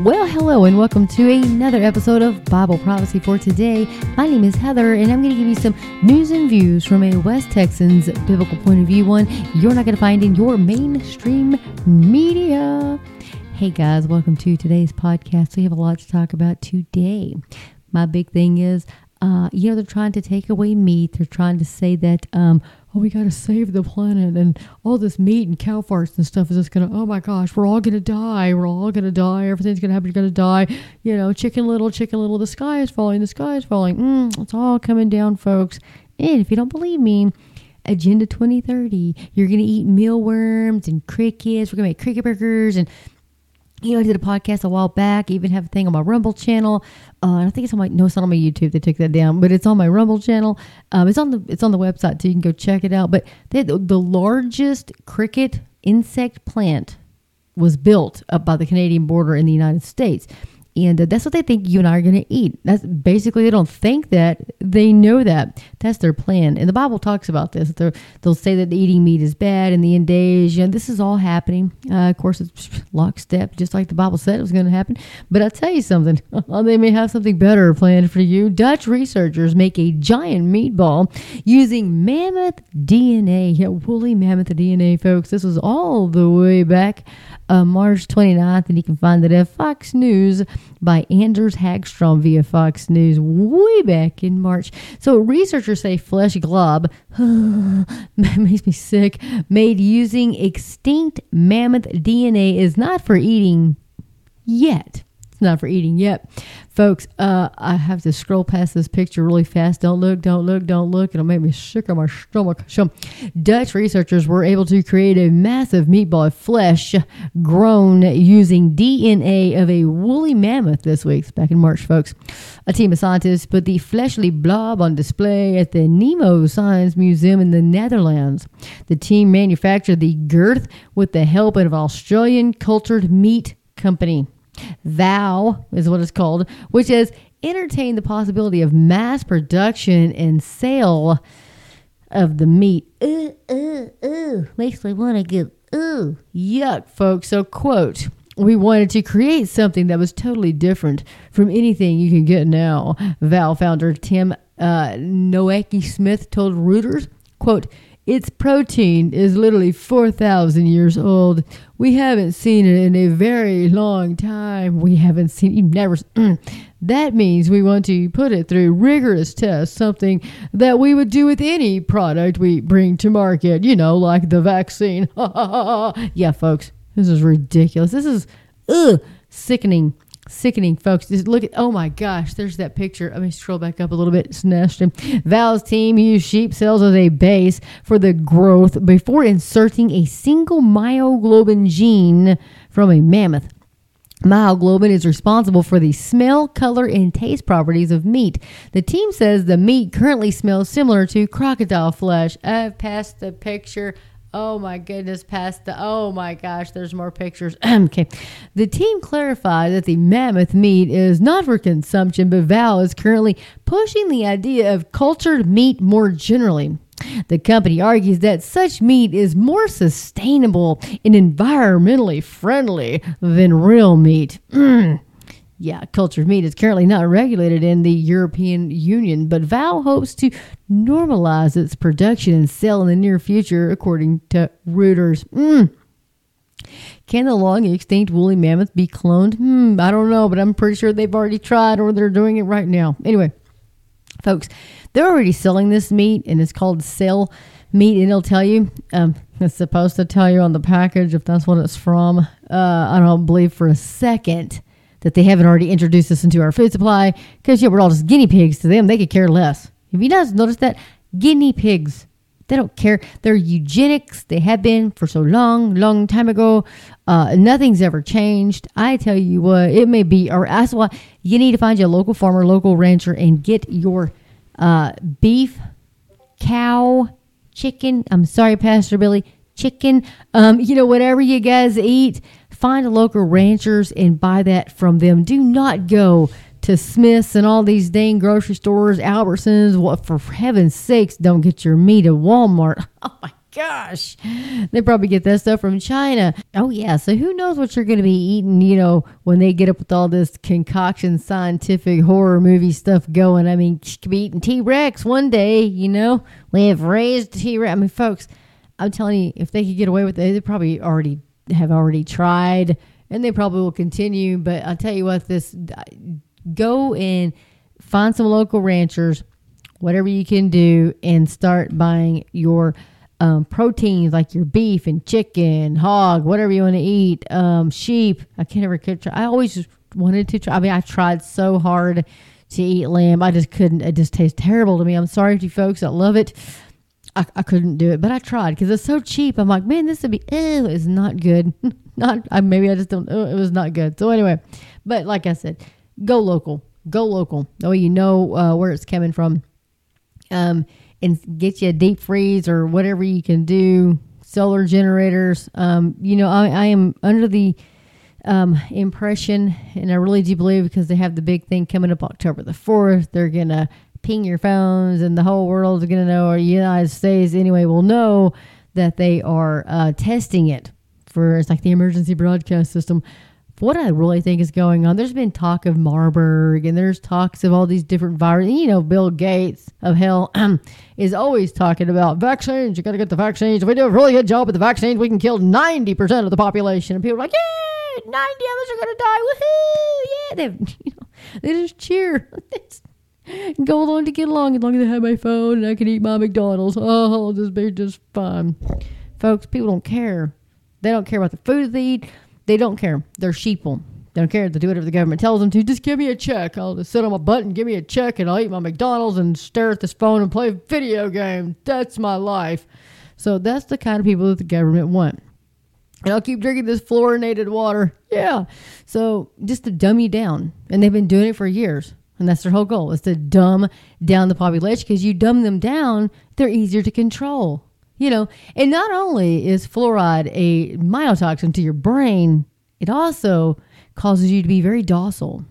Well, hello, and welcome to another episode of Bible Prophecy for today. My name is Heather, and I'm going to give you some news and views from a West Texans biblical point of view, one you're not going to find in your mainstream media. Hey guys, welcome to today's podcast. We have a lot to talk about today. My big thing is, uh, you know, they're trying to take away meat. They're trying to say that, um, oh, we got to save the planet and all this meat and cow farts and stuff is just to, oh my gosh, we're all to die. We're all to die. Everything's to happen. You're to die. You know, chicken little, chicken little, the sky is falling. The sky is falling. Mm, it's all coming down, folks. And if you don't believe me, Agenda 2030, you're to eat mealworms and crickets. We're to make cricket burgers and you know, I did a podcast a while back. Even have a thing on my Rumble channel. Uh, I think it's on my no, it's not on my YouTube. They took that down, but it's on my Rumble channel. Um, it's on the it's on the website, so you can go check it out. But they, the, the largest cricket insect plant was built up by the Canadian border in the United States. And that's what they think you and I are going to eat. That's basically they don't think that they know that. That's their plan. And the Bible talks about this. they will say that eating meat is bad in the end days. You know, this is all happening. Uh, of course, it's lockstep, just like the Bible said it was going to happen. But I'll tell you something. they may have something better planned for you. Dutch researchers make a giant meatball using mammoth DNA. Yeah, woolly mammoth DNA, folks. This was all the way back uh, March 29th, and you can find it at Fox News by Anders Hagstrom via Fox News way back in March. So researchers say flesh glob makes me sick, made using extinct mammoth DNA is not for eating yet. It's not for eating yet. Folks, uh, I have to scroll past this picture really fast. Don't look, don't look, don't look. It'll make me sick on my stomach. So, Dutch researchers were able to create a massive meatball of flesh grown using DNA of a woolly mammoth this week, back in March, folks. A team of scientists put the fleshly blob on display at the Nemo Science Museum in the Netherlands. The team manufactured the girth with the help of an Australian cultured meat company. VOW is what it's called, which has entertained the possibility of mass production and sale of the meat. Ooh, ooh, ooh. Makes me want to get, ooh, yuck, folks. So, quote, we wanted to create something that was totally different from anything you can get now. VOW founder Tim uh, Smith told Reuters, quote, its protein is literally 4,000 years old. We haven't seen it in a very long time. We haven't seen you've never that means we want to put it through rigorous tests, something that we would do with any product we bring to market, you know, like the vaccine. yeah, folks, this is ridiculous. This is ugh, sickening sickening, folks. Just look at, oh my gosh, there's that picture. Let me scroll back up a little bit. It's nasty. Val's team used sheep cells as a base for the growth before inserting a single myoglobin gene from a mammoth. Myoglobin is responsible for the smell, color, and taste properties of meat. The team says the meat currently smells similar to crocodile flesh. I've passed the picture Oh my goodness, past the oh my gosh, there's more pictures. okay. The team clarified that the mammoth meat is not for consumption, but Val is currently pushing the idea of cultured meat more generally. The company argues that such meat is more sustainable and environmentally friendly than real meat. Mm. Yeah, cultured meat is currently not regulated in the European Union, but Val hopes to normalize its production and sale in the near future, according to Reuters. Mm. Can the long extinct woolly mammoth be cloned? Hmm, I don't know, but I'm pretty sure they've already tried or they're doing it right now. Anyway, folks, they're already selling this meat and it's called Cell Meat, and it'll tell you, um, it's supposed to tell you on the package if that's what it's from. Uh, I don't believe for a second that they haven't already introduced us into our food supply because you know, we're all just guinea pigs to them. They could care less. Have you guys noticed that? Guinea pigs. They don't care. They're eugenics. They have been for so long, long time ago. Uh, nothing's ever changed. I tell you what, it may be, or that's why you need to find your local farmer, local rancher, and get your uh, beef, cow, chicken. I'm sorry, Pastor Billy, chicken. Um, you know, whatever you guys eat, Find local ranchers and buy that from them. Do not go to Smith's and all these dang grocery stores, Albertsons. What for heaven's sakes, don't get your meat at Walmart. Oh my gosh. They probably get that stuff from China. Oh, yeah. So who knows what you're to be eating, you know, when they get up with all this concoction scientific horror movie stuff going. I mean, you could be eating T Rex one day, you know. We have raised T Rex. I mean, folks, I'm telling you, if they could get away with it, they probably already have already tried and they probably will continue. But I'll tell you what, this go and find some local ranchers, whatever you can do, and start buying your um, proteins like your beef and chicken, hog, whatever you want to eat, um, sheep. I can't ever try. I always just wanted to try. I mean, I tried so hard to eat lamb. I just couldn't. It just tastes terrible to me. I'm sorry to you folks that love it. I, I couldn't do it, but I tried because it's so cheap. I'm like, man, this would be, ew, it's not good. not, I, maybe I just don't, it was not good. So anyway, but like I said, go local, go local. That way you know uh, where it's coming from. Um, and get you a deep freeze or whatever you can do. Solar generators. Um, you know, I, I am under the um, impression, and I really do believe because they have the big thing coming up October the 4th, they're going to ping your phones and the whole world is going to know, or the United States anyway will know that they are uh, testing it for, it's like the emergency broadcast system what I really think is going on, there's been talk of Marburg and there's talks of all these different viruses. You know, Bill Gates of hell is always talking about vaccines. You got to get the vaccines. If we do a really good job with the vaccines, we can kill 90% of the population. And people are like, yeah, 90 of us are going to die. Woohoo! Yeah. They, you know, they just cheer. Go along to get along as long as I have my phone and I can eat my McDonald's. Oh, I'll just be just fine. Folks, people don't care. They don't care about the food they eat. They don't care. They're sheeple. They don't care. They do whatever the government tells them to. Just give me a check. I'll just sit on my butt and give me a check, and I'll eat my McDonald's and stare at this phone and play video games. That's my life. So that's the kind of people that the government want. And I'll keep drinking this fluorinated water. Yeah. So just to dumb you down. And they've been doing it for years. And that's their whole goal is to dumb down the population because you dumb them down, they're easier to control. You know, and not only is fluoride a myotoxin to your brain, it also causes you to be very docile.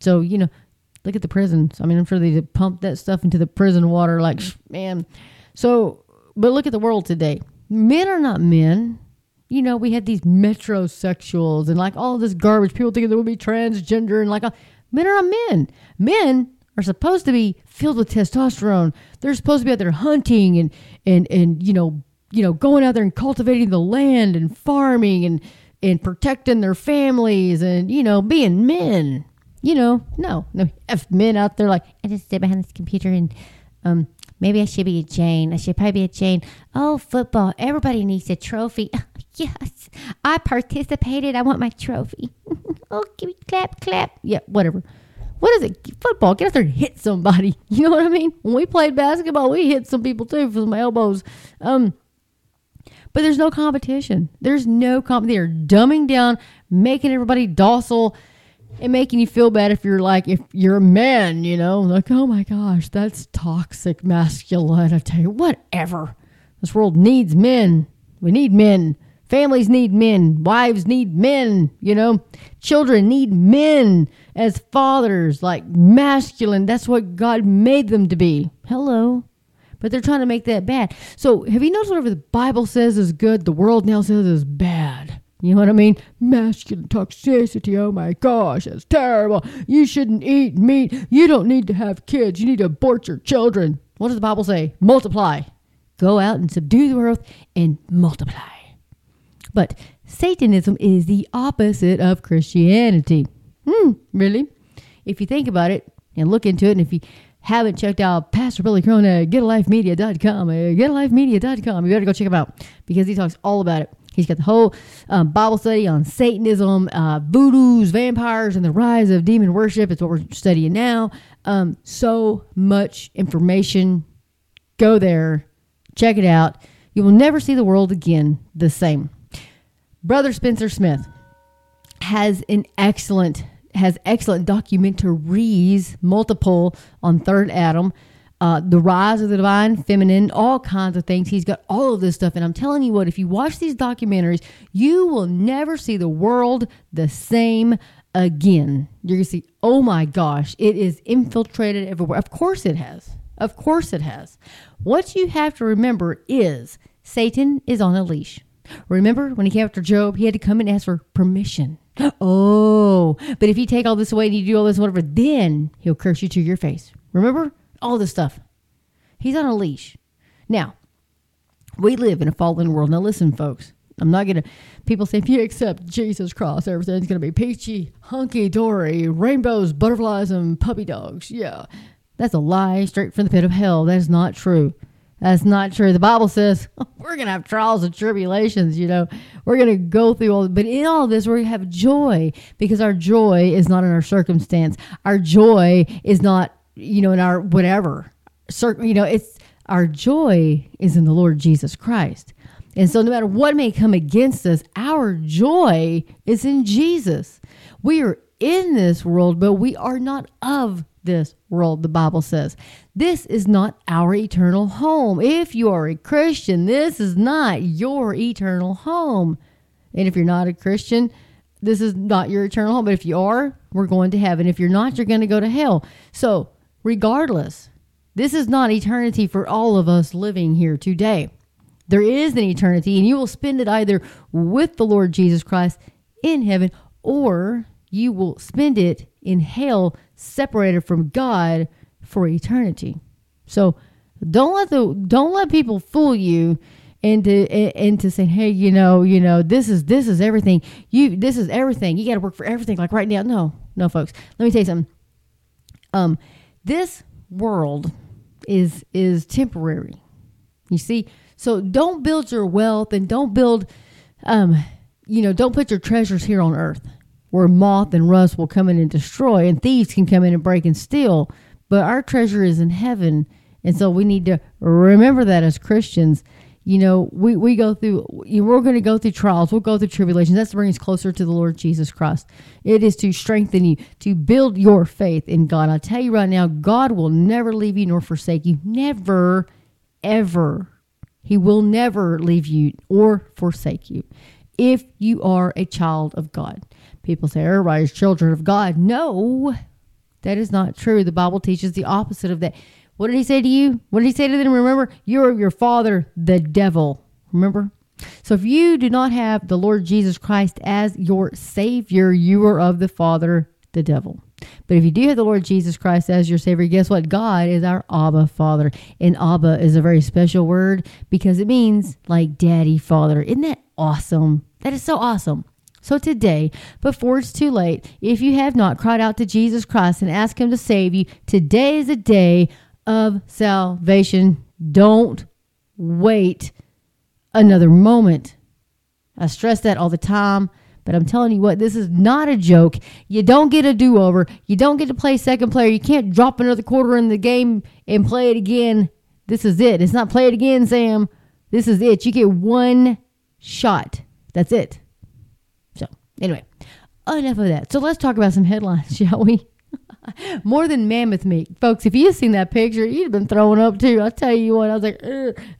So, you know, look at the prisons. I mean, I'm sure they pump that stuff into the prison water like, man. So, but look at the world today. Men are not men. You know, we had these metrosexuals and like all this garbage. People thinking they would be transgender and like, men are not men. Men are supposed to be filled with testosterone. They're supposed to be out there hunting and and and you know you know going out there and cultivating the land and farming and and protecting their families and you know being men. You know, no, no, f men out there like I just sit behind this computer and um maybe I should be a Jane. I should probably be a Jane. Oh, football! Everybody needs a trophy. yes, I participated. I want my trophy. oh, give me clap, clap. Yeah, whatever. What is it? Football. Get out there and hit somebody. You know what I mean? When we played basketball, we hit some people too for some elbows. Um, but there's no competition. There's no comp. They're dumbing down, making everybody docile, and making you feel bad if you're like if you're a man. You know, like oh my gosh, that's toxic you, whatever. This world needs men. We need men. Families need men. Wives need men. You know, children need men as fathers, like masculine. That's what God made them to be. Hello. But they're trying to make that bad. So have you noticed whatever the Bible says is good, the world now says is bad? You know what I mean? Masculine toxicity. Oh my gosh, that's terrible. You shouldn't eat meat. You don't need to have kids. You need to abort your children. What does the Bible say? Multiply. Go out and subdue the earth and multiply. But Satanism is the opposite of Christianity. Hmm, really? If you think about it and look into it, and if you haven't checked out Pastor Billy Crone at getalifemedia.com, uh, getalifemedia.com, you better go check him out because he talks all about it. He's got the whole um, Bible study on Satanism, uh, voodoos, vampires, and the rise of demon worship. It's what we're studying now. Um, so much information. Go there, check it out. You will never see the world again the same. Brother Spencer Smith has an excellent has excellent documentaries, multiple on Third Adam, uh, the rise of the divine feminine, all kinds of things. He's got all of this stuff, and I'm telling you what, if you watch these documentaries, you will never see the world the same again. You're gonna see, oh my gosh, it is infiltrated everywhere. Of course it has. Of course it has. What you have to remember is Satan is on a leash. Remember when he came after Job, he had to come and ask for permission. Oh, but if you take all this away and you do all this, whatever, then he'll curse you to your face. Remember all this stuff. He's on a leash. Now, we live in a fallen world. Now, listen, folks. I'm not gonna. People say if you accept Jesus Christ, everything's gonna be peachy, hunky dory, rainbows, butterflies, and puppy dogs. Yeah, that's a lie straight from the pit of hell. That is not true. That's not true. The Bible says we're going to have trials and tribulations, you know. We're going to go through all, but in all this, to have joy because our joy is not in our circumstance. Our joy is not, you know, in our whatever. You know, it's our joy is in the Lord Jesus Christ. And so, no matter what may come against us, our joy is in Jesus. We are in this world, but we are not of this world, the Bible says. This is not our eternal home. If you are a Christian, this is not your eternal home. And if you're not a Christian, this is not your eternal home. But if you are, we're going to heaven. If you're not, you're going to go to hell. So, regardless, this is not eternity for all of us living here today. There is an eternity, and you will spend it either with the Lord Jesus Christ in heaven or you will spend it in hell separated from God for eternity. So don't let the don't let people fool you into into saying, hey, you know, you know, this is this is everything. You this is everything. You got to work for everything. Like right now, no, no, folks. Let me tell you something. Um, this world is is temporary. You see, so don't build your wealth and don't build, um, you know, don't put your treasures here on earth where moth and rust will come in and destroy, and thieves can come in and break and steal. But our treasure is in heaven. And so we need to remember that as Christians. You know, we, we go through, we're going to go through trials, we'll go through tribulations. That's to bring us closer to the Lord Jesus Christ. It is to strengthen you, to build your faith in God. I'll tell you right now, God will never leave you nor forsake you. Never, ever. He will never leave you or forsake you if you are a child of God. People say oh, everybody's children of God. No, that is not true. The Bible teaches the opposite of that. What did he say to you? What did he say to them? Remember, you're your father, the devil. Remember? So if you do not have the Lord Jesus Christ as your Savior, you are of the Father, the devil. But if you do have the Lord Jesus Christ as your Savior, guess what? God is our Abba Father. And Abba is a very special word because it means like daddy father. Isn't that awesome? That is so awesome. So today, before it's too late, if you have not cried out to Jesus Christ and asked Him to save you, today is a day of salvation. Don't wait another moment. I stress that all the time, but I'm telling you what, this is not a joke. You don't get a do over. You don't get to play second player. You can't drop another quarter in the game and play it again. This is it. It's not play it again, Sam. This is it. You get one shot. That's it. Anyway, enough of that. So let's talk about some headlines, shall we? More than mammoth meat. Folks, if you'd seen that picture, you'd have been throwing up too. I'll tell you what, I was like,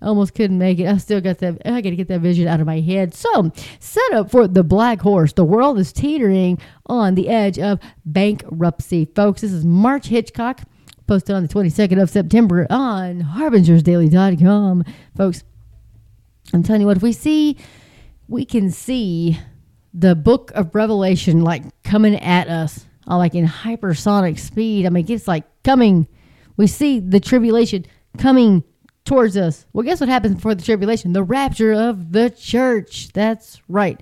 almost couldn't make it. I still got that, I got to get that vision out of my head. So, set up for the black horse. The world is teetering on the edge of bankruptcy. Folks, this is Mark Hitchcock, posted on the 22nd of September on harbingersdaily.com. Folks, I'm telling you what, if we see, we can see the book of Revelation like coming at us, uh, like in hypersonic speed. I mean, it's like coming. We see the tribulation coming towards us. Well, guess what happens before the tribulation? The rapture of the church. That's right.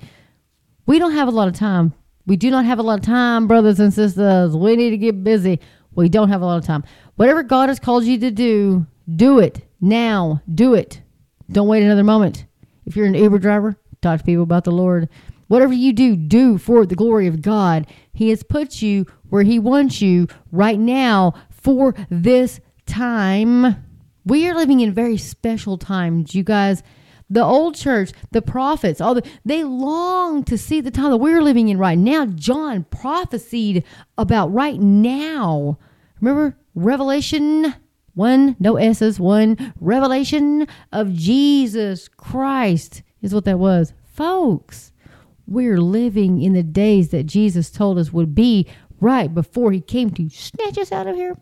We don't have a lot of time. We do not have a lot of time, brothers and sisters. We need to get busy. We don't have a lot of time. Whatever God has called you to do, do it now. Do it. Don't wait another moment. If you're an Uber driver, talk to people about the Lord. Whatever you do, do for the glory of God. He has put you where He wants you right now for this time. We are living in very special times, you guys. The old church, the prophets, all the they long to see the time that we're living in right now. John prophesied about right now. Remember Revelation one, no S's, one revelation of Jesus Christ is what that was. Folks, we're living in the days that Jesus told us would be right before he came to snatch us out of here.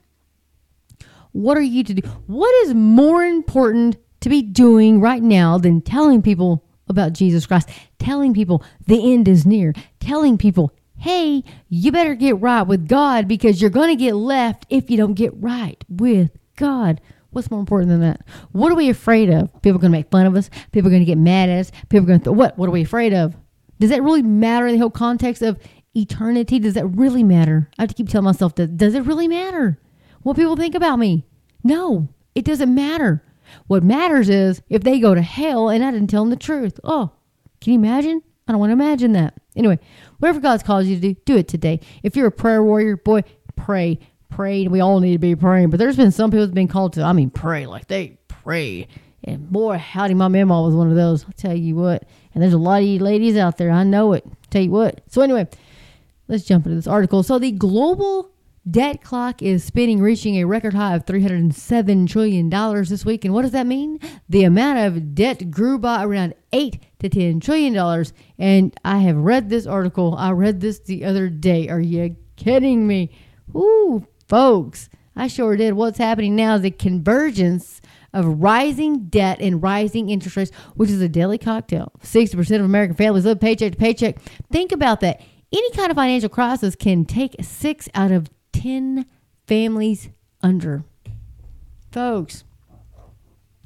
What are you to do? What is more important to be doing right now than telling people about Jesus Christ, telling people the end is near, telling people, hey, you better get right with God because you're going to get left if you don't get right with God. What's more important than that? What are we afraid of? People are going to make fun of us. People are going to get mad at us. People are going to th- what? What are we afraid of? Does that really matter in the whole context of eternity? Does that really matter? I have to keep telling myself that. Does it really matter what people think about me? No, it doesn't matter. What matters is if they go to hell and I didn't tell them the truth. Oh, can you imagine? I don't want to imagine that. Anyway, whatever God's called you to do, do it today. If you're a prayer warrior, boy, pray. Pray. We all need to be praying. But there's been some people that's been called to, I mean, pray. Like they pray. And boy, howdy, my mama was one of those. I'll tell you what. And there's a lot of you ladies out there. I know it. Tell you what. So anyway, let's jump into this article. So the global debt clock is spinning, reaching a record high of $307 trillion this week. And what does that mean? The amount of debt grew by around 8 to $10 trillion. And I have read this article. I read this the other day. Are you kidding me? Ooh, folks, I sure did. What's happening now is the convergence of rising debt and rising interest rates, which is a deadly cocktail. 60% of American families live paycheck to paycheck. Think about that. Any kind of financial crisis can take six out of 10 families under. Folks,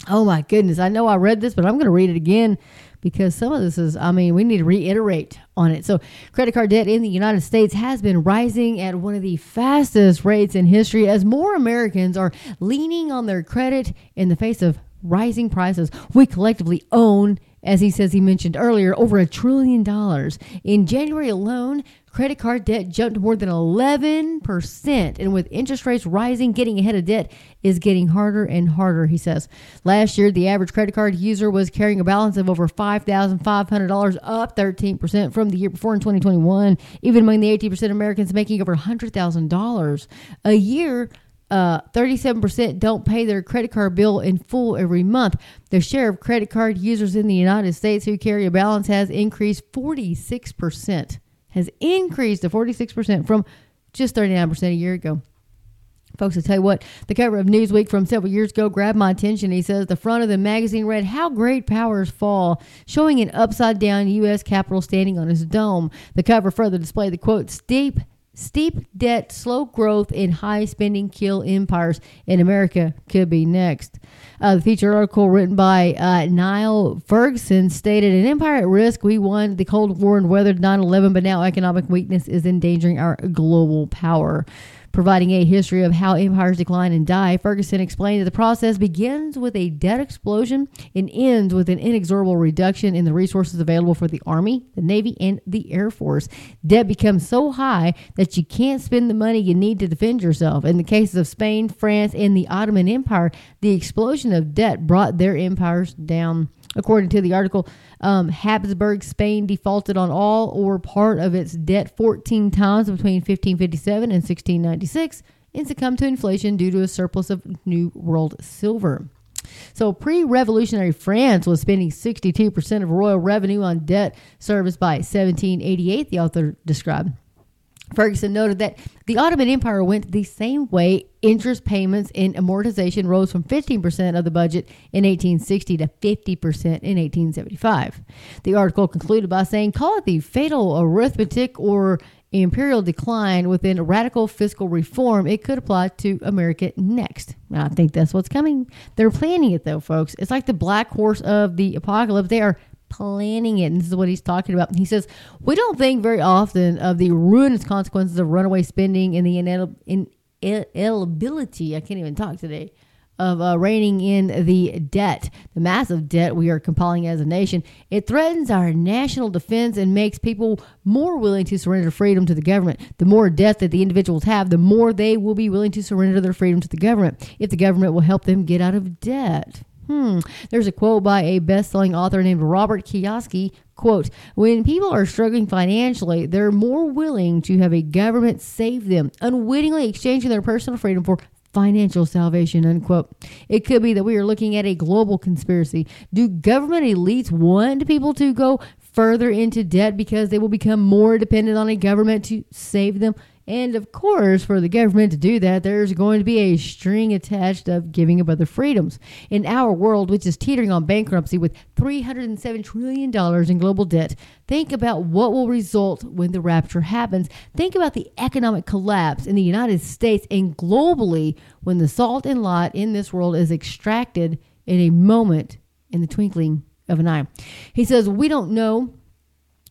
oh my goodness. I know I read this, but I'm going to read it again because some of this is, I mean, we need to reiterate on it. So, credit card debt in the United States has been rising at one of the fastest rates in history as more Americans are leaning on their credit in the face of rising prices. We collectively own, as he says he mentioned earlier, over a trillion dollars. In January alone, credit card debt jumped more than 11%. And with interest rates rising, getting ahead of debt is getting harder and harder, he says. Last year, the average credit card user was carrying a balance of over $5,500, up 13% from the year before in 2021. Even among the 18% of Americans making over $100,000 a year, uh, 37% don't pay their credit card bill in full every month. The share of credit card users in the United States who carry a balance has increased 46%, has increased to 46% from just 39% a year ago. Folks, I tell you what, the cover of Newsweek from several years ago grabbed my attention. He says the front of the magazine read, How Great Powers Fall, showing an upside down U.S. Capitol standing on its dome. The cover further displayed the quote, Steep Steep debt, slow growth, and high spending kill empires in America could be next. Uh, the feature article written by uh, Niall Ferguson stated An empire at risk. We won the Cold War and weathered 9 11, but now economic weakness is endangering our global power. Providing a history of how empires decline and die, Ferguson explained that the process begins with a debt explosion and ends with an inexorable reduction in the resources available for the Army, the Navy, and the Air Force. Debt becomes so high that you can't spend the money you need to defend yourself. In the cases of Spain, France, and the Ottoman Empire, the explosion of debt brought their empires down. According to the article, um, Habsburg Spain defaulted on all or part of its debt 14 times between 1557 and 1696 and succumbed to inflation due to a surplus of New World silver. So, pre revolutionary France was spending 62% of royal revenue on debt serviced by 1788, the author described. Ferguson noted that the Ottoman Empire went the same way. Interest payments and amortization rose from 15% of the budget in 1860 to 50% in 1875. The article concluded by saying, call it the fatal arithmetic or imperial decline within radical fiscal reform. It could apply to America next. I think that's what's coming. They're planning it, though, folks. It's like the black horse of the apocalypse. They are planning it. And this is what he's talking about. He says, We don't think very often of the ruinous consequences of runaway spending and the ineligibility. I can't even talk today. Of uh, reining in the debt, the massive debt we are compiling as a nation. It threatens our national defense and makes people more willing to surrender freedom to the government. The more debt that the individuals have, the more they will be willing to surrender their freedom to the government if the government will help them get out of debt. Hmm. There's a quote by a best-selling author named Robert Kiyosaki. Quote, when people are struggling financially, they're more willing to have a government save them, unwittingly exchanging their personal freedom for financial salvation, unquote. It could be that we are looking at a global conspiracy. Do government elites want people to go further into debt because they will become more dependent on a government to save them? And of course, for the government to do that, there's going to be a string attached of giving up other freedoms. In our world, which is teetering on bankruptcy with $307 trillion in global debt, think about what will result when the rapture happens. Think about the economic collapse in the United States and globally when the salt and light in this world is extracted in a moment in the twinkling of an eye. He says, We don't know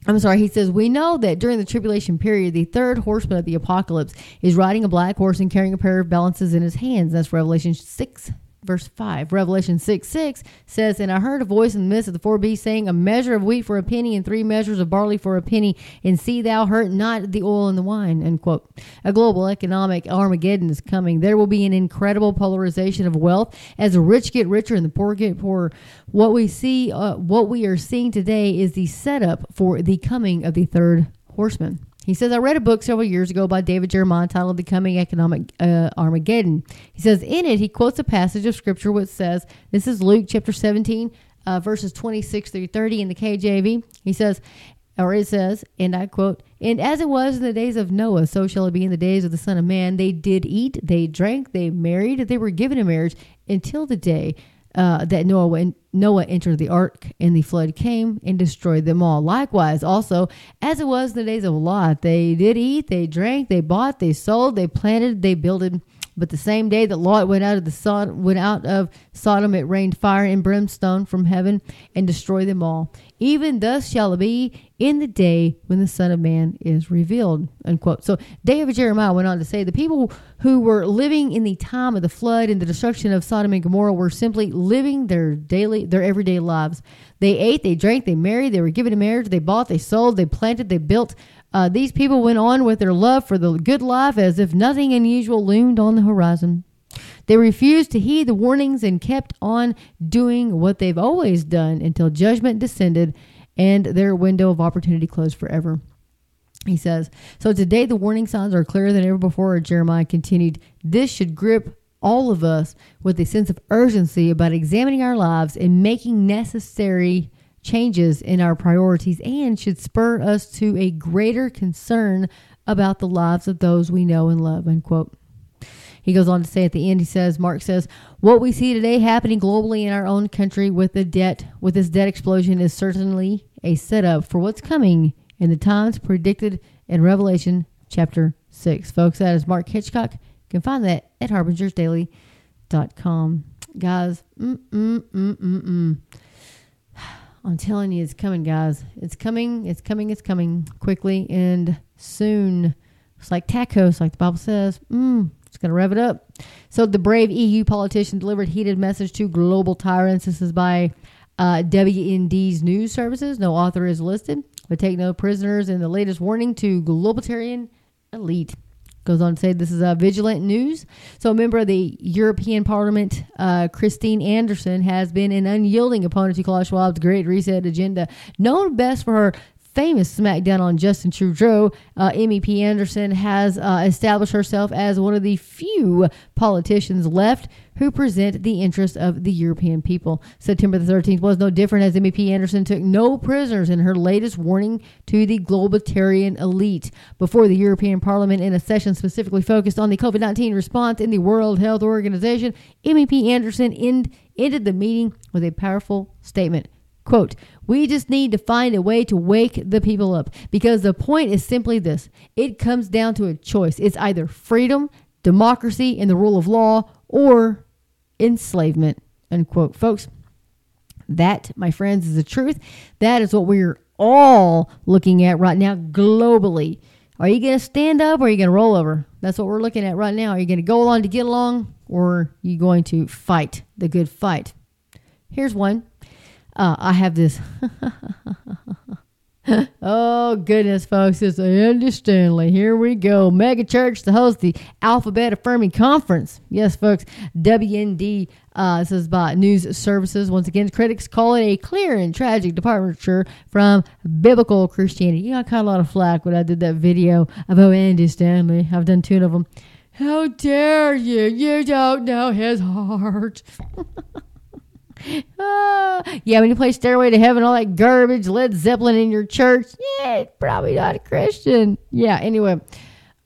I'm sorry, he says, We know that during the tribulation period, the third horseman of the apocalypse is riding a black horse and carrying a pair of balances in his hands. That's Revelation 6, verse 5. Revelation 6 6 says, And I heard a voice in the midst of the four beasts saying, A measure of wheat for a penny, and three measures of barley for a penny, and see thou hurt not the oil and the wine. End quote. A global economic Armageddon is coming. There will be an incredible polarization of wealth as the rich get richer and the poor get poorer. What we see, uh, what we are seeing today is the setup for the coming of the third horseman. He says, I read a book several years ago by David Jeremiah titled The Coming Economic uh, Armageddon. He says, in it, he quotes a passage of scripture which says, this is Luke chapter 17, uh, verses 26 through 30 in the KJV. He says, or it says, and I quote, And as it was in the days of Noah, so shall it be in the days of the Son of Man. They did eat, they drank, they married, they were given in marriage until the day uh, that Noah, Noah entered the ark, and the flood came and destroyed them all. Likewise, also, as it was in the days of Lot, they did eat, they drank, they bought, they sold, they planted, they builded. But the same day that Lot went out of the Sod- went out of Sodom, it rained fire and brimstone from heaven and destroyed them all. Even thus shall it be in the day when the Son of Man is revealed. Unquote. So David Jeremiah went on to say the people who were living in the time of the flood and the destruction of Sodom and Gomorrah were simply living their daily, their everyday lives. They ate, they drank, they married, they were given in marriage, they bought, they sold, they planted, they built. Uh, these people went on with their love for the good life as if nothing unusual loomed on the horizon. They refused to heed the warnings and kept on doing what they've always done until judgment descended and their window of opportunity closed forever. He says, So today the warning signs are clearer than ever before. Jeremiah continued, This should grip all of us with a sense of urgency about examining our lives and making necessary changes in our priorities and should spur us to a greater concern about the lives of those we know and love. Unquote. He goes on to say at the end, he says, Mark says, what we see today happening globally in our own country with the debt, with this debt explosion is certainly a setup for what's coming in the times predicted in Revelation chapter 6. Folks, that is Mark Hitchcock. You can find that at harbingersdaily.com. Guys, mm, mm, mm, mm, mm. I'm telling you, it's coming, guys. It's coming, it's coming, it's coming quickly and soon. It's like tacos, like the Bible says. Mm, it's going to rev it up. So the brave EU politician delivered heated message to global tyrants. This is by uh, WND's news services. No author is listed. But take no prisoners in the latest warning to globalitarian elite. Goes on to say this is a vigilant news. So, a member of the European Parliament, uh, Christine Anderson, has been an unyielding opponent to Klaus Schwab's Great Reset agenda, known best for her famous smackdown on Justin Trudeau, uh, MEP Anderson has uh, established herself as one of the few politicians left who present the interests of the European people. September the 13th was no different as MEP Anderson took no prisoners in her latest warning to the globalitarian elite. Before the European Parliament, in a session specifically focused on the COVID 19 response in the World Health Organization, MEP Anderson end, ended the meeting with a powerful statement. Quote, we just need to find a way to wake the people up because the point is simply this it comes down to a choice. It's either freedom, democracy, and the rule of law, or enslavement. Unquote. Folks, that, my friends, is the truth. That is what we're all looking at right now globally. Are you going to stand up or are you going to roll over? That's what we're looking at right now. Are you going to go along to get along or are you going to fight the good fight? Here's one uh, I have this. oh goodness, folks! It's Andy Stanley. Here we go. Mega Church to host the Alphabet Affirming Conference. Yes, folks. WND. Uh, this is by News Services. Once again, critics call it a clear and tragic departure from biblical Christianity. You know, I caught a lot of flack when I did that video about Andy Stanley. I've done two of them. How dare you? You don't know his heart. uh, yeah, when you play Stairway to Heaven, all that garbage, Led Zeppelin in your church, yeah, probably not a Christian. Yeah, anyway.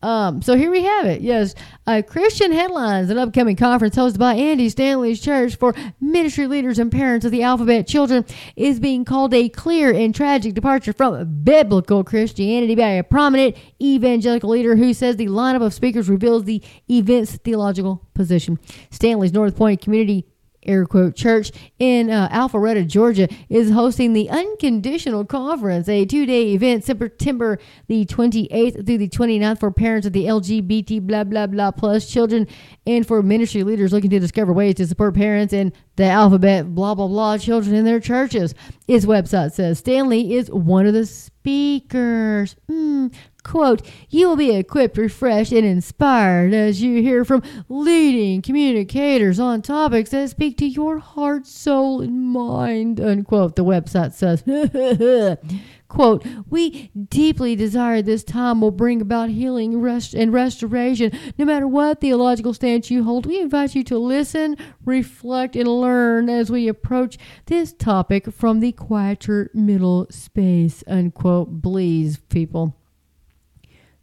Um, so here we have it. Yes, uh, Christian Headlines, an upcoming conference hosted by Andy Stanley's Church for ministry leaders and parents of the alphabet children, is being called a clear and tragic departure from biblical Christianity by a prominent evangelical leader who says the lineup of speakers reveals the event's theological position. Stanley's North Point Community air quote church in uh, Alpharetta, Georgia, is hosting the Unconditional Conference, a two-day event September the 28th through the 29th for parents of the LGBT blah blah blah plus children and for ministry leaders looking to discover ways to support parents and the alphabet blah blah blah children in their churches. Its website says Stanley is one of the speakers. Mm, quote, you will be equipped, refreshed, and inspired as you hear from leading communicators on topics that speak to your heart, soul, and mind, unquote, the website says. Quote, we deeply desire this time will bring about healing rest and restoration. No matter what theological stance you hold, we invite you to listen, reflect, and learn as we approach this topic from the quieter middle space. Unquote. Please, people.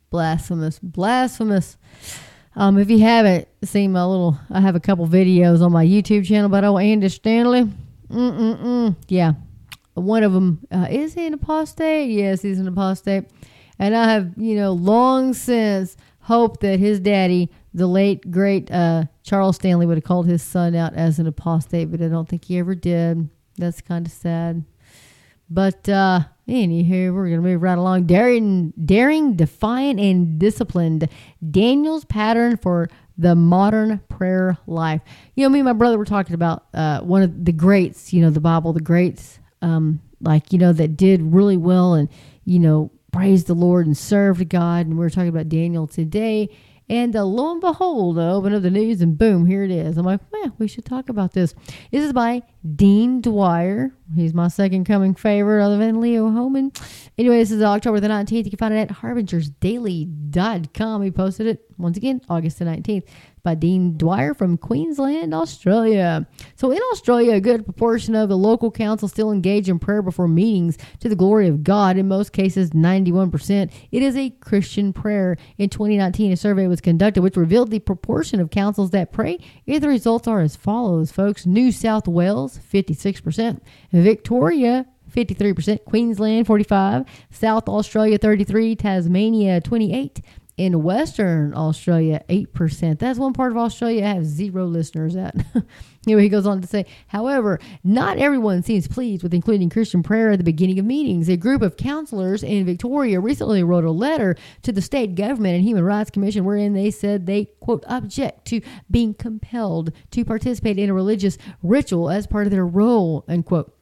Blasphemous. Blasphemous. Um, if you haven't seen my little, I have a couple videos on my YouTube channel about old Andy Stanley. Mm-mm-mm. Yeah. One of them, uh, is he an apostate? Yes, he's an apostate. And I have, you know, long since hoped that his daddy, the late, great uh, Charles Stanley, would have called his son out as an apostate, but I don't think he ever did. That's kind of sad. But uh, anywho, we're gonna move right along. Daring, daring, defiant, and disciplined. Daniel's pattern for the modern prayer life. You know, me and my brother were talking about uh, one of the greats. You know, the Bible, the greats, um, like you know, that did really well and you know praised the Lord and served God. And we are talking about Daniel today. And uh, lo and behold, I open up the news and boom, here it is. I'm like, man, we should talk about this. This is by Dean Dwyer. He's my second coming favorite other than Leo Hohmann. Anyway, this is October the 19th. You can find it at harbingersdaily.com. He posted it once again, August the 19th by Dean Dwyer from Queensland, Australia. So, in Australia, a good proportion of the local council still engage in prayer before meetings to the glory of God. In most cases, 91%. It is a Christian prayer. In 2019, a survey was conducted which revealed the proportion of councils that pray. And the results are as follows, folks New South Wales, 56%, Victoria, 53%, Queensland 45, South Australia 33, Tasmania 28, in Western Australia, 8%. That's one part of Australia I have zero listeners at. know, he goes on to say, however, not everyone seems pleased with including Christian prayer at the beginning of meetings. A group of counselors in Victoria recently wrote a letter to the state government and Human Rights Commission wherein they said they, quote, object to being compelled to participate in a religious ritual as part of their role, unquote.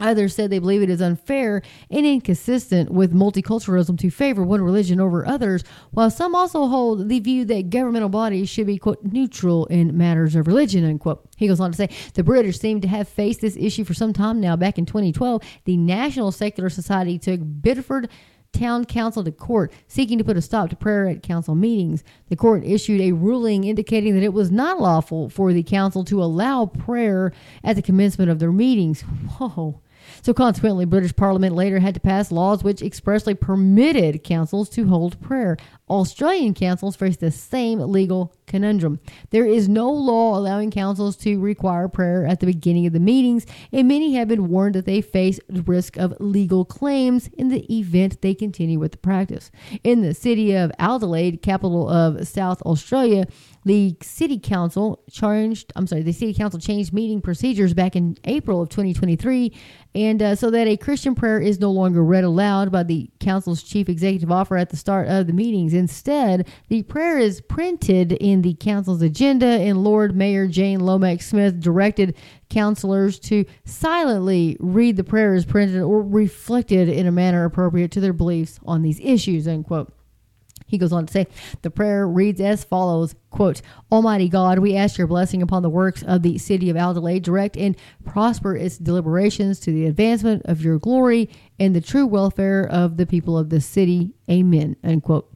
Others said they believe it is unfair and inconsistent with multiculturalism to favor one religion over others, while some also hold the view that governmental bodies should be, quote, neutral in matters of religion, unquote. He goes on to say the British seem to have faced this issue for some time now. Back in 2012, the National Secular Society took Bideford town council to court seeking to put a stop to prayer at council meetings. The court issued a ruling indicating that it was not lawful for the council to allow prayer at the commencement of their meetings. Whoa. So consequently, British Parliament later had to pass laws which expressly permitted councils to hold prayer. Australian councils face the same legal conundrum. There is no law allowing councils to require prayer at the beginning of the meetings, and many have been warned that they face the risk of legal claims in the event they continue with the practice. In the city of Adelaide, capital of South Australia, the city council changed, I'm sorry, the city council changed meeting procedures back in April of 2023, and uh, so that a Christian prayer is no longer read aloud by the council's chief executive officer at the start of the meetings. Instead, the prayer is printed in the council's agenda, and Lord Mayor Jane Lomax Smith directed counselors to silently read the prayer as printed or reflected in a manner appropriate to their beliefs on these issues, unquote. He goes on to say, the prayer reads as follows, quote, Almighty God, we ask your blessing upon the works of the city of Adelaide, direct and prosper its deliberations to the advancement of your glory and the true welfare of the people of the city. Amen, unquote.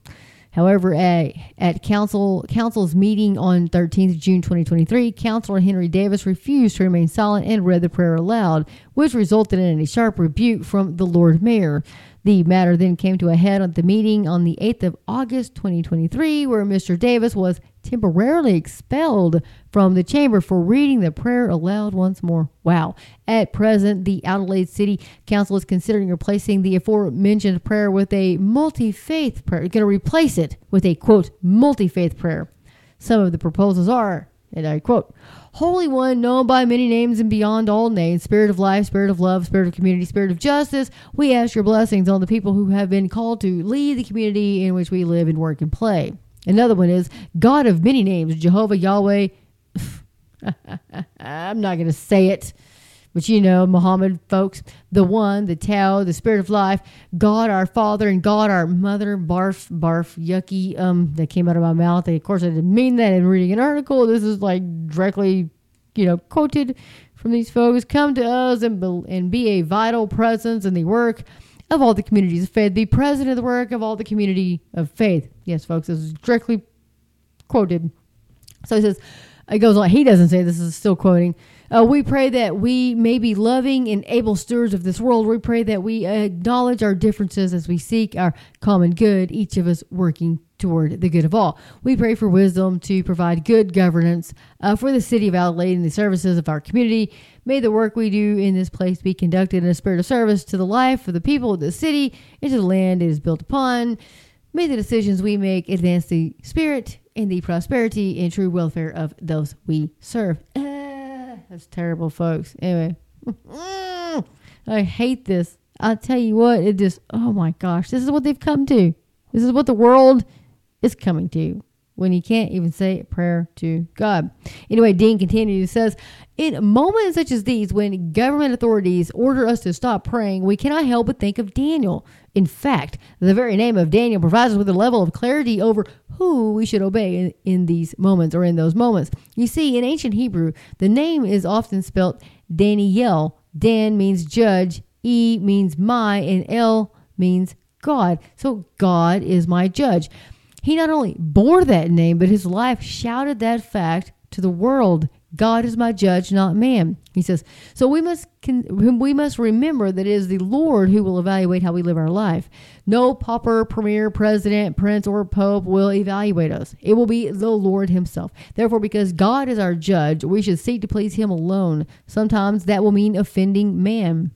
However, at, at council council's meeting on 13th June 2023, Councilor Henry Davis refused to remain silent and read the prayer aloud, which resulted in a sharp rebuke from the Lord Mayor. The matter then came to a head at the meeting on the 8th of August 2023, where Mr. Davis was temporarily expelled from the chamber for reading the prayer aloud once more. Wow. At present, the Adelaide City Council is considering replacing the aforementioned prayer with a multi faith prayer. You're going to replace it with a quote, multi faith prayer. Some of the proposals are, and I quote, Holy One, known by many names and beyond all names, Spirit of life, Spirit of love, Spirit of community, Spirit of justice, we ask your blessings on the people who have been called to lead the community in which we live and work and play. Another one is God of many names, Jehovah Yahweh. I'm not going to say it, but you know, Muhammad folks, the one, the Tao, the Spirit of life, God our Father and God our Mother. Barf, barf, yucky. Um, that came out of my mouth. of course, I didn't mean that in reading an article. This is like directly, you know, quoted from these folks. Come to us and be, and be a vital presence in the work of all the communities of faith. Be present in the work of all the community of faith. Yes, folks, this is directly quoted. So he says, it goes on. He doesn't say this is still quoting. Uh, we pray that we may be loving and able stewards of this world. We pray that we acknowledge our differences as we seek our common good, each of us working toward the good of all. We pray for wisdom to provide good governance uh, for the city of Adelaide and the services of our community. May the work we do in this place be conducted in a spirit of service to the life of the people of the city and to the land it is built upon. May the decisions we make advance the spirit and the prosperity and true welfare of those we serve. Uh, that's terrible, folks. Anyway, I hate this. I'll tell you what, it just, oh my gosh, this is what they've come to. This is what the world is coming to when you can't even say a prayer to God. Anyway, Dean continues, says, In moments such as these, when government authorities order us to stop praying, we cannot help but think of Daniel. In fact, the very name of Daniel provides us with a level of clarity over who we should obey in, in these moments or in those moments. You see, in ancient Hebrew, the name is often spelt Daniel. Dan means judge, E means my, and L means God. So God is my judge. He not only bore that name, but his life shouted that fact to the world. God is my judge, not man. He says, so we must we must remember that it is the Lord who will evaluate how we live our life. No pauper, premier, president, prince, or pope will evaluate us. It will be the Lord Himself. Therefore, because God is our judge, we should seek to please Him alone. Sometimes that will mean offending man.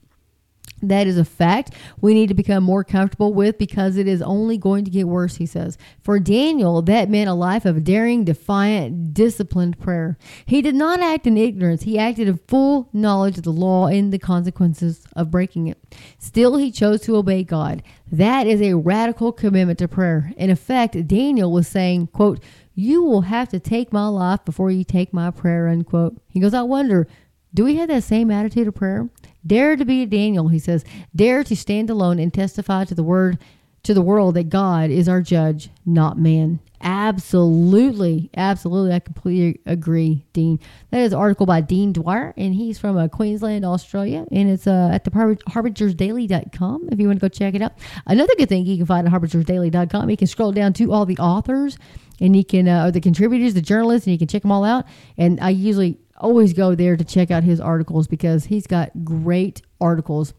That is a fact we need to become more comfortable with because it is only going to get worse, he says. For Daniel, that meant a life of daring, defiant, disciplined prayer. He did not act in ignorance, he acted in full knowledge of the law and the consequences of breaking it. Still, he chose to obey God. That is a radical commitment to prayer. In effect, Daniel was saying, quote, You will have to take my life before you take my prayer, unquote. He goes, I wonder, do we have that same attitude of prayer? Dare to be Daniel, he says. Dare to stand alone and testify to the word to the world that God is our judge, not man. Absolutely, absolutely, I completely agree, Dean. That is an article by Dean Dwyer, and he's from uh, Queensland, Australia, and it's uh, at the Har- harbingersdaily.com if you want to go check it out. Another good thing you can find at harbingersdaily.com, you can scroll down to all the authors, and you can, uh, or the contributors, the journalists, and you can check them all out. And I usually always go there to check out his articles because he's got great articles.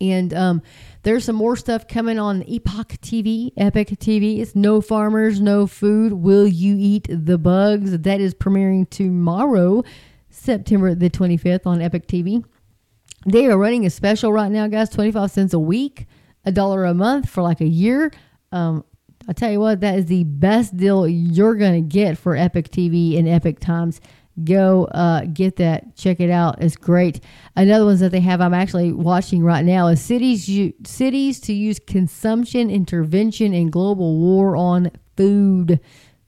And um, there's some more stuff coming on Epoch TV, Epic TV. It's No Farmers, No Food. Will You Eat the Bugs? That is premiering tomorrow, September the 25th on Epic TV. They are running a special right now, guys 25 cents a week, a dollar a month for like a year. Um, I tell you what, that is the best deal you're going to get for Epic TV and Epic Times go uh, get that. Check it out. It's great. Another ones that they have i'm actually watching right now is cities cities to use consumption intervention in global war on food.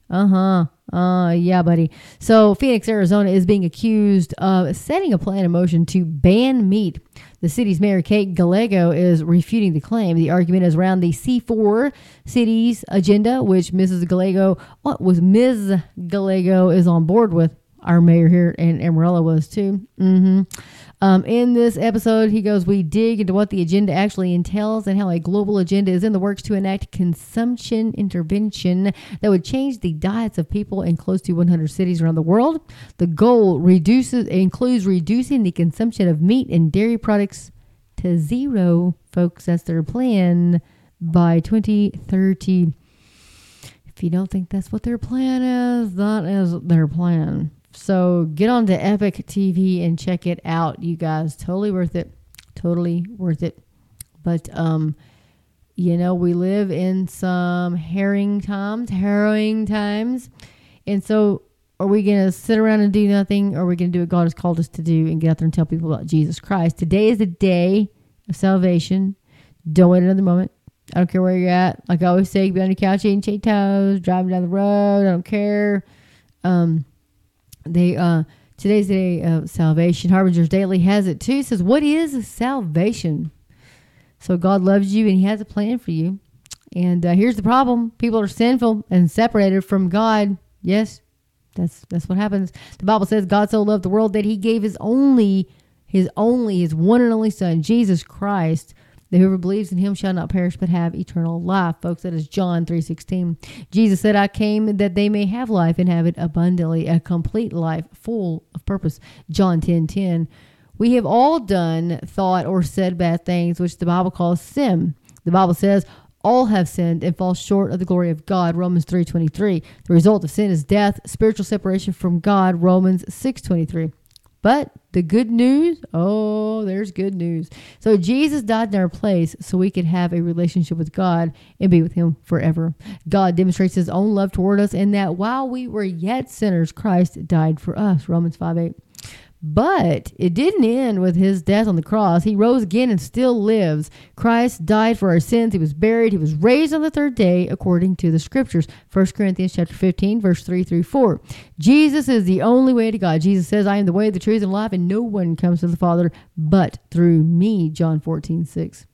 Uh-huh. Uh yeah buddy. So phoenix arizona is being accused of setting a plan in motion to ban meat. The city's mayor kate gallego is refuting the claim. The argument is around the C40 cities agenda which mrs gallego what was ms gallego is on board with our mayor here in Amarillo was too. Mm-hmm. Um, in this episode, he goes, We dig into what the agenda actually entails and how a global agenda is in the works to enact consumption intervention that would change the diets of people in close to 100 cities around the world. The goal reduces includes reducing the consumption of meat and dairy products to zero, folks. That's their plan by 2030. If you don't think that's what their plan is, that is their plan. So get on to Epic TV and check it out, you guys. Totally worth it. Totally worth it. But um, you know, we live in some harrowing times, harrowing times. And so are we to sit around and do nothing or are we to do what God has called us to do and get out there and tell people about Jesus Christ? Today is the day of salvation. Don't wait another moment. I don't care where you're at. Like I always say, be on your couch eating Cheetos, driving down the road. I don't care. Um, they uh, today's the day of salvation. Harbinger's Daily has it too. It says, "What is salvation?" So God loves you and He has a plan for you. And uh, here's the problem: people are sinful and separated from God. Yes, that's that's what happens. The Bible says God so loved the world that He gave His only, His only, His one and only Son, Jesus Christ that whoever believes in him shall not perish but have eternal life. Folks, that is John 3.16. Jesus said, I came that they may have life and have it abundantly, a complete life full of purpose. John 10.10. 10. We have all done, thought, or said bad things, which the Bible calls sin. The Bible says, all have sinned and fall short of the glory of God Romans 3:23 the result of sin is death spiritual separation from God Romans 6:23 but the good news, oh, there's good news. So Jesus died in our place so we could have a relationship with God and be with him forever. God demonstrates his own love toward us in that while we were yet sinners, Christ died for us. Romans 5 8. But it didn't end with his death on the cross. He rose again and still lives. Christ died for our sins. He was buried. He was raised on the third day according to the scriptures. 1 Corinthians chapter 15 verse 3 through 4. Jesus is the only way to God. Jesus says, "I am the way, the truth and life, and no one comes to the Father but through me." John 14 6.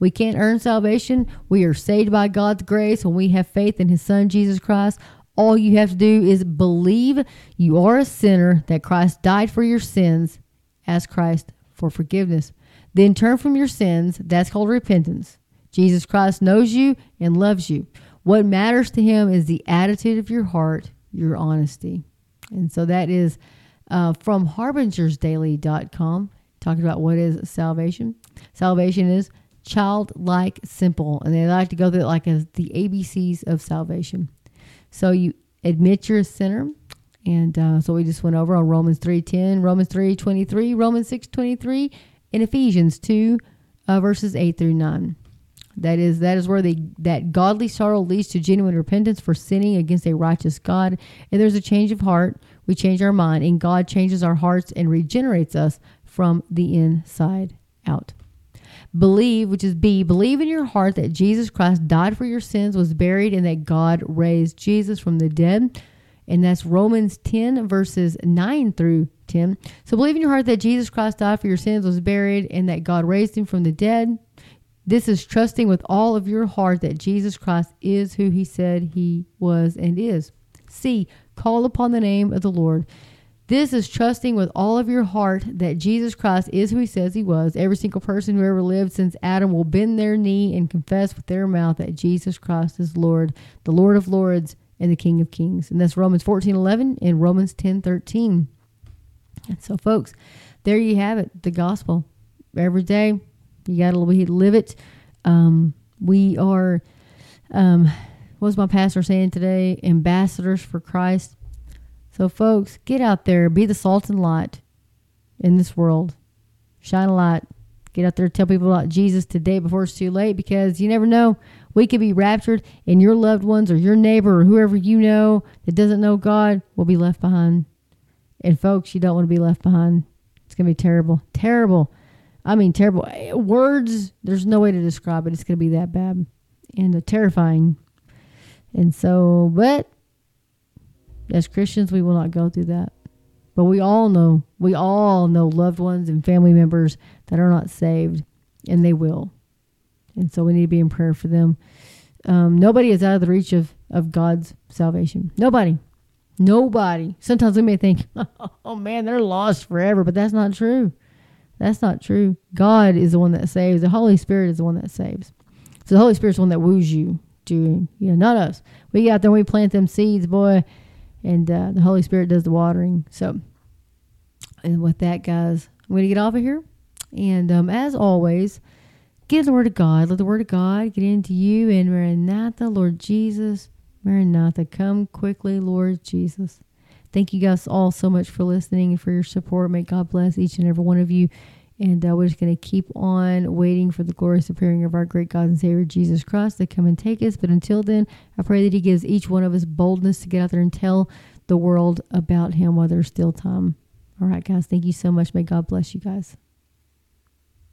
We can't earn salvation. We are saved by God's grace when we have faith in his son Jesus Christ. All you have to do is believe you are a sinner, that Christ died for your sins, ask Christ for forgiveness. Then turn from your sins. That's called repentance. Jesus Christ knows you and loves you. What matters to him is the attitude of your heart, your honesty. And so that is uh, from harbingersdaily.com, talking about what is salvation. Salvation is childlike simple. And they like to go through it like as the ABCs of salvation. So you admit you're a sinner. And uh, so we just went over on Romans 3.10, Romans 3.23, Romans 6.23, and Ephesians 2, uh, verses 8 through 9. That is that is where the that godly sorrow leads to genuine repentance for sinning against a righteous God. And there's a change of heart. We change our mind, and God changes our hearts and regenerates us from the inside out. Believe, which is B, believe in your heart that Jesus Christ died for your sins, was buried, and that God raised Jesus from the dead. And that's Romans 10, verses 9 through 10. So believe in your heart that Jesus Christ died for your sins, was buried, and that God raised him from the dead. This is trusting with all of your heart that Jesus Christ is who he said he was and is. C, call upon the name of the Lord. This is trusting with all of your heart that Jesus Christ is who he says he was. Every single person who ever lived since Adam will bend their knee and confess with their mouth that Jesus Christ is Lord, the Lord of Lords and the King of Kings. And that's Romans 14 11 and Romans 10 13. And so, folks, there you have it the gospel. Every day, you got to live it. Um, we are, um, what was my pastor saying today? Ambassadors for Christ. So, folks, get out there, be the salt and light in this world. Shine a light. Get out there, tell people about Jesus today before it's too late because you never know. We could be raptured, and your loved ones or your neighbor or whoever you know that doesn't know God will be left behind. And, folks, you don't want to be left behind. It's going to be terrible. Terrible. I mean, terrible. Words, there's no way to describe it. It's going to be that bad and uh, terrifying. And so, but as Christians, we will not go through that. But we all know, we all know loved ones and family members that are not saved, and they will. And so we need to be in prayer for them. Um, nobody is out of the reach of, of God's salvation. Nobody. Nobody. Sometimes we may think, oh man, they're lost forever, but that's not true. That's not true. God is the one that saves. The Holy Spirit is the one that saves. So the Holy Spirit's the one that woos you, to you know, not us. We get out there, we plant them seeds, boy, and uh, the Holy Spirit does the watering. So, and with that, guys, I'm going to get off of here. And um, as always, get the Word of God. Let the Word of God get into you. And Maranatha, Lord Jesus, Maranatha, come quickly, Lord Jesus. Thank you guys all so much for listening and for your support. May God bless each and every one of you. And uh, we're just going to keep on waiting for the glorious appearing of our great God and Savior Jesus Christ to come and take us. But until then, I pray that He gives each one of us boldness to get out there and tell the world about Him while there's still time. All right, guys. Thank you so much. May God bless you guys.